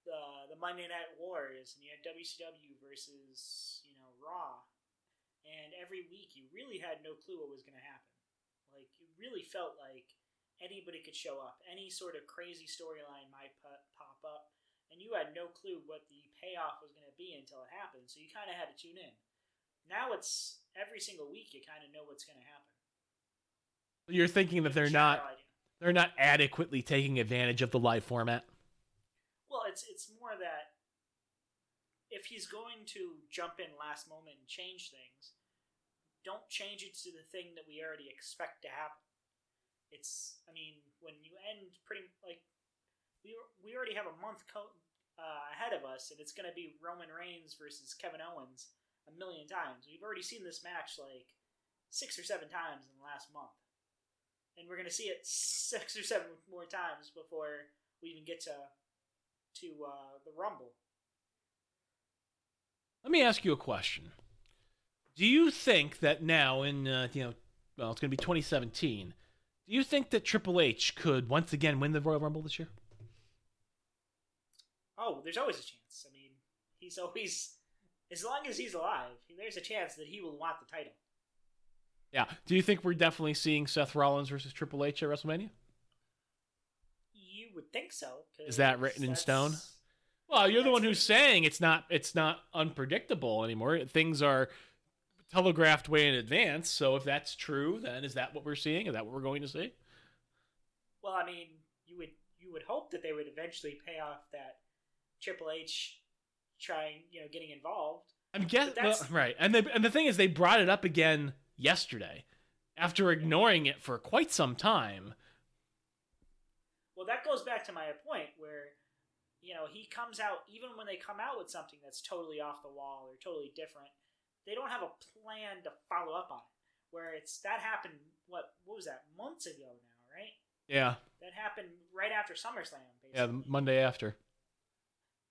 the the Monday Night Wars, and you had WCW versus you know Raw, and every week you really had no clue what was going to happen. Like you really felt like anybody could show up, any sort of crazy storyline might pop up, and you had no clue what the payoff was going to be until it happened. So you kind of had to tune in. Now it's every single week you kind of know what's going to happen. You're thinking that they're not they're not adequately taking advantage of the live format. It's it's more that if he's going to jump in last moment and change things, don't change it to the thing that we already expect to happen. It's I mean when you end pretty like we we already have a month co- uh, ahead of us, and it's going to be Roman Reigns versus Kevin Owens a million times. We've already seen this match like six or seven times in the last month, and we're going to see it [laughs] six or seven more times before we even get to to uh, the Rumble. Let me ask you a question. Do you think that now in uh, you know, well, it's going to be 2017. Do you think that Triple H could once again win the Royal Rumble this year? Oh, there's always a chance. I mean, he's always as long as he's alive, there's a chance that he will want the title. Yeah. Do you think we're definitely seeing Seth Rollins versus Triple H at WrestleMania? You would think so. 'cause Is that written in stone? Well, you're the one who's saying it's not it's not unpredictable anymore. Things are telegraphed way in advance. So if that's true, then is that what we're seeing? Is that what we're going to see? Well, I mean, you would you would hope that they would eventually pay off that Triple H trying, you know, getting involved. I'm guessing But that's- right, and they, and the thing is, they brought it up again yesterday after ignoring it for quite some time. Well, that goes back to my point where, you know, he comes out even when they come out with something that's totally off the wall or totally different, they don't have a plan to follow up on it. Where it's that happened what what was that months ago now, right? Yeah, That happened right after SummerSlam, basically. yeah, the Monday after.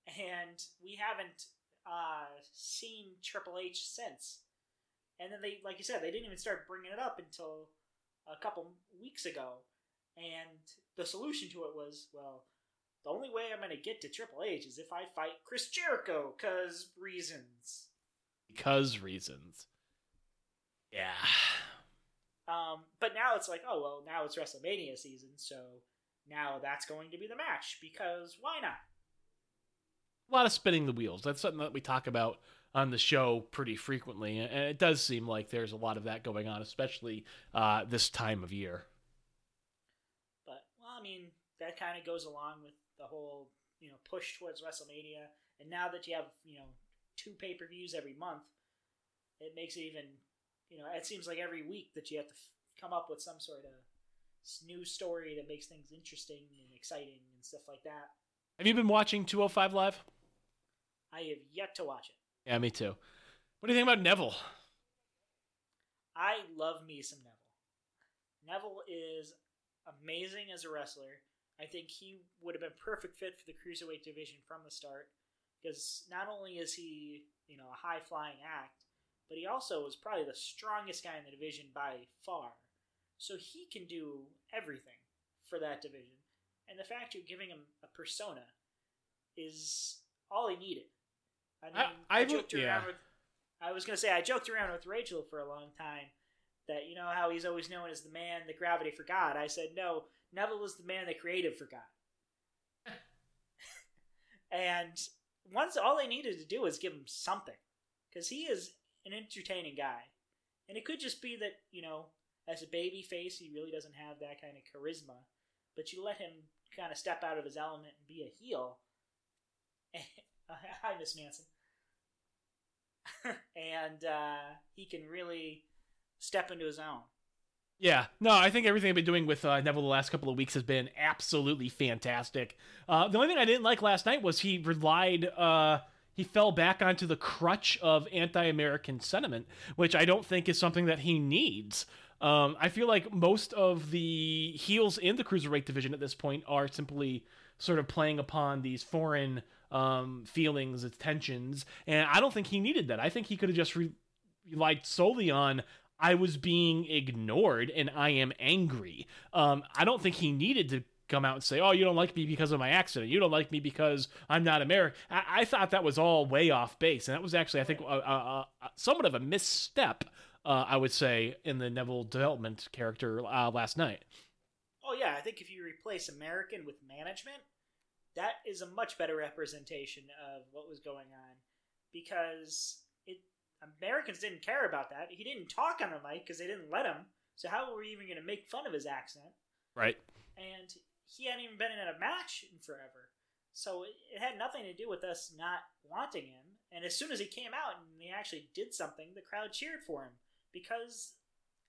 and we haven't uh, seen Triple H since. And then they, like you said, they didn't even start bringing it up until a couple weeks ago. And the solution to it was, well, the only way I'm going to get to Triple H is if I fight Chris Jericho, cause reasons. because reasons. Yeah. Um, but now it's like, oh well, now it's WrestleMania season, so now that's going to be the match because why not? A lot of spinning the wheels. That's something that we talk about on the show pretty frequently, and it does seem like there's a lot of that going on, especially uh, this time of year. I mean, that kind of goes along with the whole you know push towards WrestleMania, and now that you have you know two pay per views every month, it makes it even you know it seems like every week that you have to f- come up with some sort of new story that makes things interesting and exciting and stuff like that. Have you been watching 205 Live? I have yet to watch it. Yeah, me too. What do you think about Neville? I love me some Neville. Neville is amazing as a wrestler. I think he would have been perfect fit for the cruiserweight division from the start because not only is he, you know, a high flying act, but he also was probably the strongest guy in the division by far. So he can do everything for that division. And the fact you're giving him a persona is all he needed. I mean, I- I, I would- joked around yeah. with. I was gonna say I joked around with Rachel for a long time that you know how he's always known as the man that gravity forgot. I said no, Neville is the man that creative forgot. [laughs] and once all they needed to do was give him something, because he is an entertaining guy, and it could just be that you know as a baby face he really doesn't have that kind of charisma, but you let him kind of step out of his element and be a heel. [laughs] Hi, Miss Manson. [laughs] and uh, he can really step into his own. Yeah, no, I think everything I've been doing with uh, Neville the last couple of weeks has been absolutely fantastic. Uh, the only thing I didn't like last night was he relied, uh, he fell back onto the crutch of anti-American sentiment, which I don't think is something that he needs. Um, I feel like most of the heels in the cruiserweight division at this point are simply sort of playing upon these foreign um, feelings, tensions, and I don't think he needed that. I think he could have just re- relied solely on I was being ignored and I am angry. Um, I don't think he needed to come out and say, "Oh, you don't like me because of my accident. You don't like me because I'm not American." I, I thought that was all way off base, and that was actually, I think, uh, uh, uh, somewhat of a misstep. Uh, I would say in the Neville development character uh, last night. Oh yeah, I think if you replace American with management, that is a much better representation of what was going on because Americans didn't care about that. He didn't talk on the mic because they didn't let him. So how were we even going to make fun of his accent? Right. And he hadn't even been in a match in forever. So it, it had nothing to do with us not wanting him. And as soon as he came out and he actually did something, the crowd cheered for him because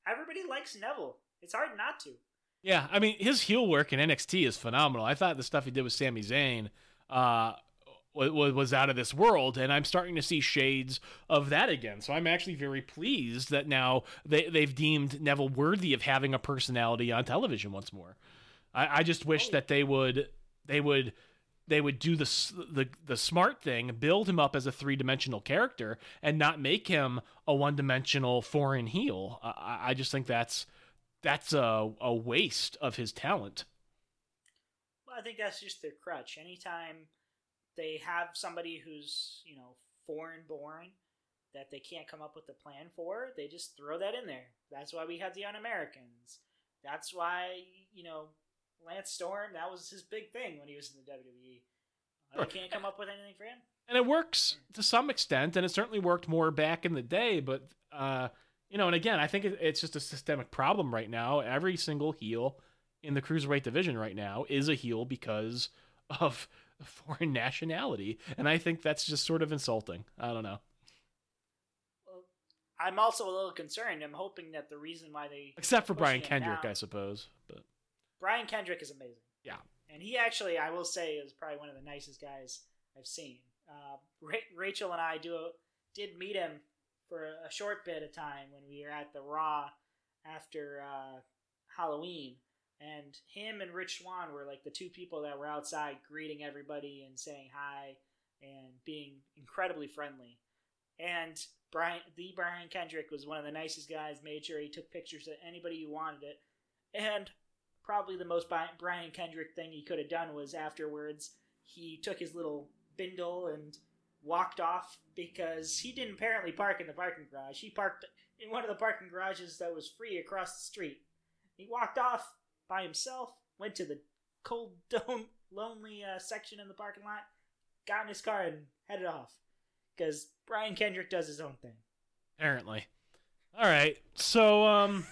everybody likes Neville. It's hard not to. Yeah, I mean his heel work in NXT is phenomenal. I thought the stuff he did with Sami Zayn uh, was, was out of this world, and I'm starting to see shades of that again. So I'm actually very pleased that now they they've deemed Neville worthy of having a personality on television once more. I, I just wish oh. that they would they would they would do the the the smart thing, build him up as a three dimensional character, and not make him a one dimensional foreign heel. I- I, I just think that's that's a, a waste of his talent. Well, I think that's just their crutch. Anytime they have somebody who's, you know, foreign born that they can't come up with a plan for, they just throw that in there. That's why we had the Un Americans. That's why, you know, Lance Storm, that was his big thing when he was in the WWE. Sure. They can't come up with anything for him. And it works to some extent, and it certainly worked more back in the day. But uh, you know, and again, I think it's just a systemic problem right now. Every single heel in the cruiserweight division right now is a heel because of [laughs] foreign nationality, and I think that's just sort of insulting. I don't know, Well, I'm also a little concerned. I'm hoping that the reason why they except for Brian Kendrick, down- I suppose. But Brian Kendrick is amazing. Yeah. And he actually, I will say, is probably one of the nicest guys I've seen. Uh, Ra- Rachel and I do did meet him for a short bit of time when we were at the Raw after uh, Halloween. And him and Rich Swann were like the two people that were outside greeting everybody and saying hi and being incredibly friendly. And Brian, the Brian Kendrick was one of the nicest guys. Made sure he took pictures of anybody who wanted it. And probably the most Brian Kendrick thing he could have done was afterwards he took his little bindle and walked off because he didn't apparently park in the parking garage. He parked in one of the parking garages that was free across the street. He walked off by himself, went to the cold, [laughs] dome, lonely uh, section in the parking lot, got in his car, and headed off. Because Brian Kendrick does his own thing. apparently, all right. So, um,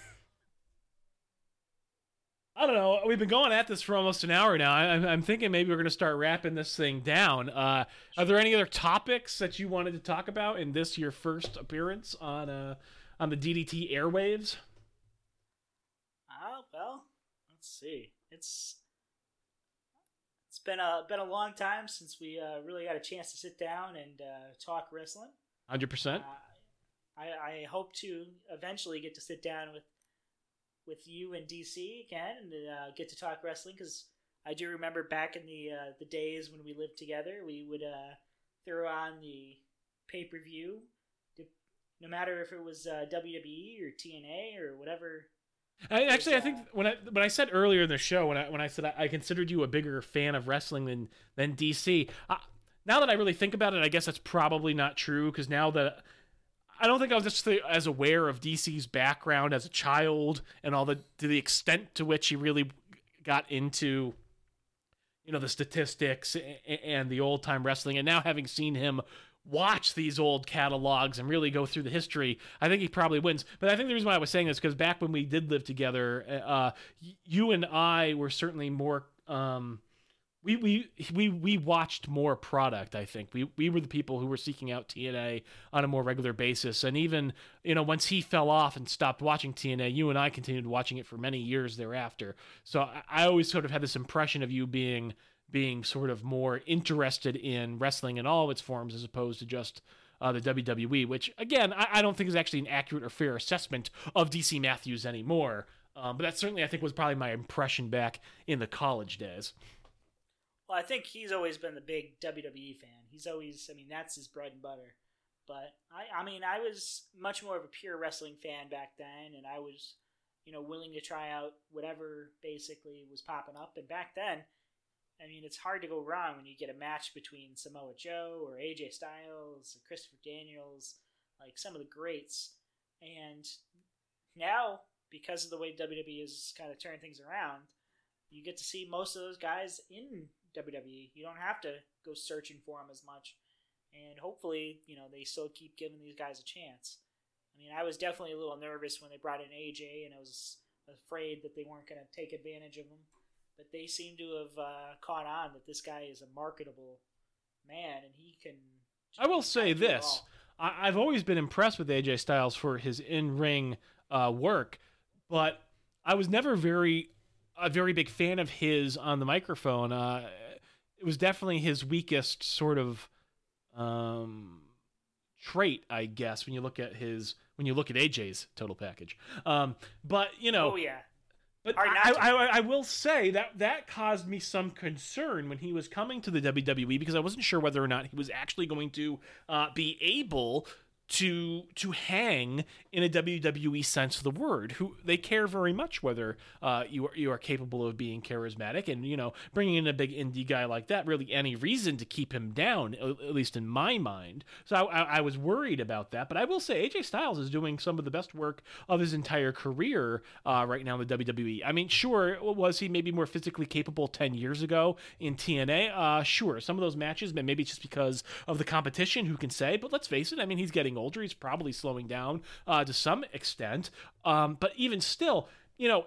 I don't know. We've been going at this for almost an hour now. I, I'm, I'm thinking maybe we're going to start wrapping this thing down. Uh, are there any other topics that you wanted to talk about in this your first appearance on uh on the DDT airwaves? Ah, well, let's see. It's it's been a been a long time since we uh, really got a chance to sit down and uh, talk wrestling. Hundred percent. Uh, I, I hope to eventually get to sit down with with you and DC again and uh, get to talk wrestling because I do remember back in the uh, the days when we lived together, we would uh, throw on the pay per view, no matter if it was uh, WWE or TNA or whatever. I, actually, I think when I when I said earlier in the show when I when I said I, I considered you a bigger fan of wrestling than than DC. I, now that I really think about it, I guess that's probably not true because now that I don't think I was just as aware of DC's background as a child and all the to the extent to which he really got into you know the statistics and the old time wrestling and now having seen him watch these old catalogs and really go through the history i think he probably wins but i think the reason why i was saying this because back when we did live together uh, you and i were certainly more um, we, we we we watched more product. I think we we were the people who were seeking out TNA on a more regular basis, and even you know once he fell off and stopped watching TNA, you and I continued watching it for many years thereafter. So I, I always sort of had this impression of you being being sort of more interested in wrestling in all of its forms as opposed to just uh, the WWE, which again I, I, don't think is actually an accurate or fair assessment of DC Matthews anymore. Um, but that certainly I think was probably my impression back in the college days. Well, I think he's always been the big WWE fan. He's always, I mean, that's his bread and butter. But I, I mean, I was much more of a pure wrestling fan back then, and I was, you know, willing to try out whatever basically was popping up. And back then, I mean, it's hard to go wrong when you get a match between Samoa Joe or AJ Styles or Christopher Daniels, like some of the greats. And now, because of the way WWE has kind of turned things around, you get to see most of those guys in WWE. You don't have to go searching for them as much, and hopefully, you know, they still keep giving these guys a chance. I mean, I was definitely a little nervous when they brought in AJ, and I was afraid that they weren't going to take advantage of him. But they seem to have uh, caught on that this guy is a marketable man, and he can. I will say this: I- have always been impressed with AJ Styles for his in-ring uh, work, but I was never very a very big fan of his on the microphone. Uh, it was definitely his weakest sort of um, trait, I guess, when you look at his when you look at AJ's total package. Um, but you know, oh yeah. But I, I, I, will say that that caused me some concern when he was coming to the WWE because I wasn't sure whether or not he was actually going to uh, be able to to hang in a WWE sense of the word. Who they care very much whether uh, you are you are capable of being charismatic, and you know bringing in a big indie guy like that really any reason to keep him down, at least in my mind. So I, I, was worried about that, but I will say AJ Styles is doing some of the best work of his entire career uh, right now in the WWE. I mean, sure, was he maybe more physically capable ten years ago in TNA? Uh, sure, some of those matches, but maybe just because of the competition. Who can say? But let's face it. I mean, he's getting older. He's probably slowing down uh, to some extent. Um, but even still, you know,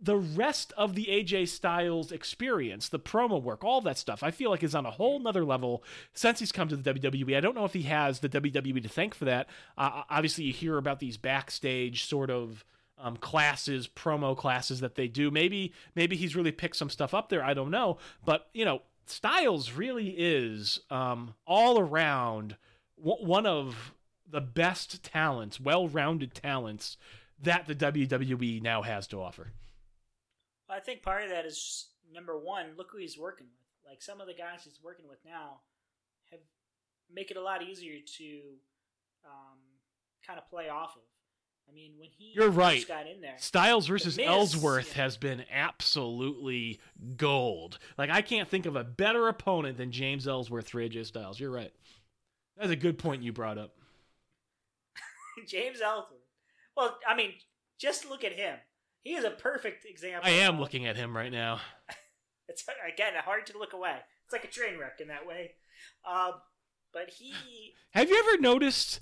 the rest of the AJ Styles experience, the promo work, all that stuff, I feel like is on a whole nother level since he's come to the WWE. I don't know if he has the WWE to thank for that. Uh, obviously, you hear about these backstage sort of um, classes, promo classes that they do. Maybe maybe he's really picked some stuff up there. I don't know, but you know, Styles really is um, all around one of the best talents, well-rounded talents that the WWE now has to offer. Well, I think part of that is number one, look who he's working with. Like some of the guys he's working with now have make it a lot easier to um, kind of play off of. I mean, when he you're right. got in there, Styles versus Miz, Ellsworth yeah. has been absolutely gold. Like I can't think of a better opponent than James Ellsworth for AJ Styles. You're right. That's a good point you brought up. [laughs] James Ellsworth. Well, I mean, just look at him. He is a perfect example. I am looking at him right now. [laughs] it's again hard to look away. It's like a train wreck in that way. Um, but he. [laughs] Have you ever noticed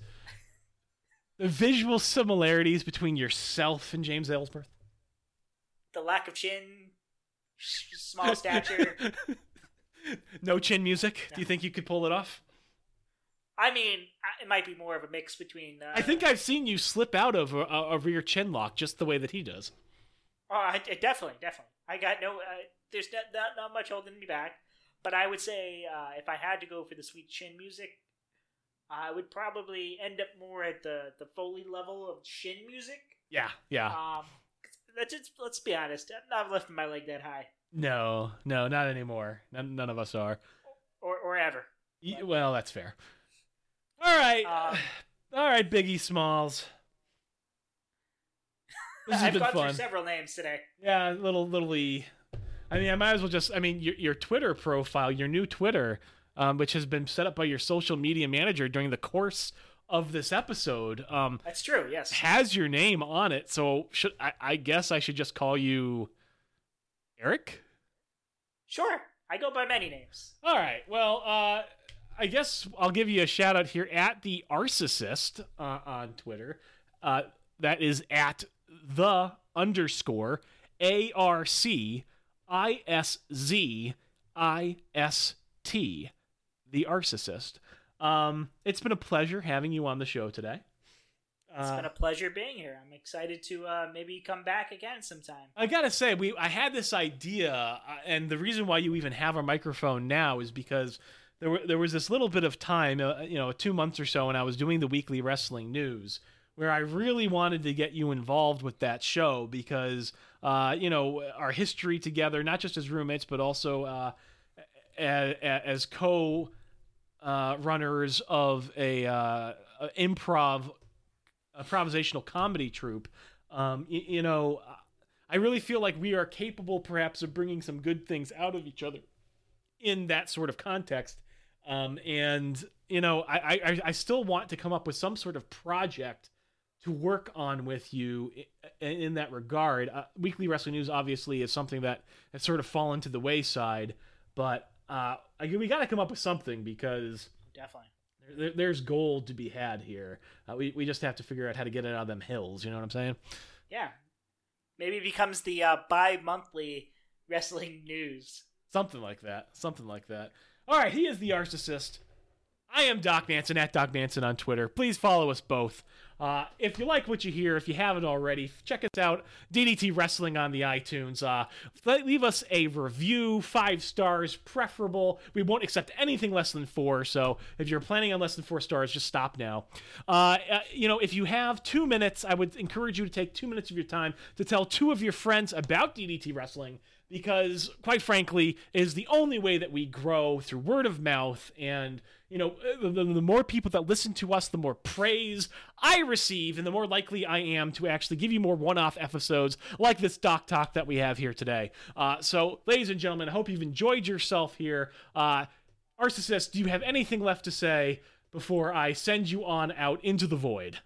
the visual similarities between yourself and James Ellsworth? The lack of chin, small stature. no chin music. Do you think you could pull it off? I mean, it might be more of a mix between. Uh, I think I've seen you slip out of a, a, rear chin lock just the way that he does. Oh, I, definitely, definitely. I got no. Uh, there's not, not, not much holding me back, but I would say uh, if I had to go for the sweet chin music, I would probably end up more at the the Foley level of chin music. Yeah, yeah. Um, let's just, let's be honest. I'm not lifting my leg that high, no, no, not anymore. None, none of us are. or or ever. Well, that's fair. All right, Um, [sighs] all right, Biggie Smalls. This has I've been gone fun. through several names today. Yeah, little little e. I mean, I might as well just. I mean, your your Twitter profile, your new Twitter, um, which has been set up by your social media manager during the course of this episode, um, That's true. Yes. has your name on it. So should I, I guess I should just call you Eric? Sure. I go by many names. All right. Well, uh, I guess I'll give you a shout out here at the Arcicist uh, on Twitter. Uh, that is at the underscore A R C I S Z I S T. The Arcicist. Um, it's been a pleasure having you on the show today. It's been a pleasure being here. I'm excited to uh, maybe come back again sometime. I gotta say, we I had this idea, uh, and the reason why you even have a microphone now is because there were, there was this little bit of time, uh, you know, two months or so, when I was doing the weekly wrestling news, where I really wanted to get you involved with that show because, uh, you know, our history together, not just as roommates, but also uh, as, as co uh, runners of a uh, a improv improvisational comedy troupe. Um, you, you know, I really feel like we are capable, perhaps, of bringing some good things out of each other in that sort of context. Um, and you know, I, I I still want to come up with some sort of project to work on with you in, in that regard. Uh, Weekly Wrestling News obviously is something that has sort of fallen to the wayside, but uh, I, we got to come up with something because Definitely. there, there's gold to be had here. Uh, we we just have to figure out how to get it out of them hills. You know what I'm saying? Yeah. Maybe it becomes the uh, bi-monthly [laughs] wrestling news. Something like that. Something like that. All right, he is the narcissist. I am Doc Manson at Doc Manson on Twitter. Please follow us both. Uh, if you like what you hear, if you haven't already, check us out, DDT Wrestling on the iTunes. Uh, leave us a review, five stars, preferable. We won't accept anything less than four. So if you're planning on less than four stars, just stop now. Uh, uh, you know, if you have two minutes, I would encourage you to take two minutes of your time to tell two of your friends about DDT Wrestling because quite frankly is the only way that we grow through word of mouth and you know the, the, the more people that listen to us the more praise i receive and the more likely i am to actually give you more one-off episodes like this doc talk that we have here today uh, so ladies and gentlemen i hope you've enjoyed yourself here uh, do you have anything left to say before i send you on out into the void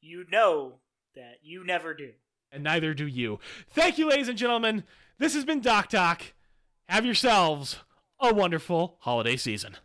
You know that you never do. and neither do you. Thank you, ladies and gentlemen. This has been Doc Doc. Have yourselves a wonderful holiday season.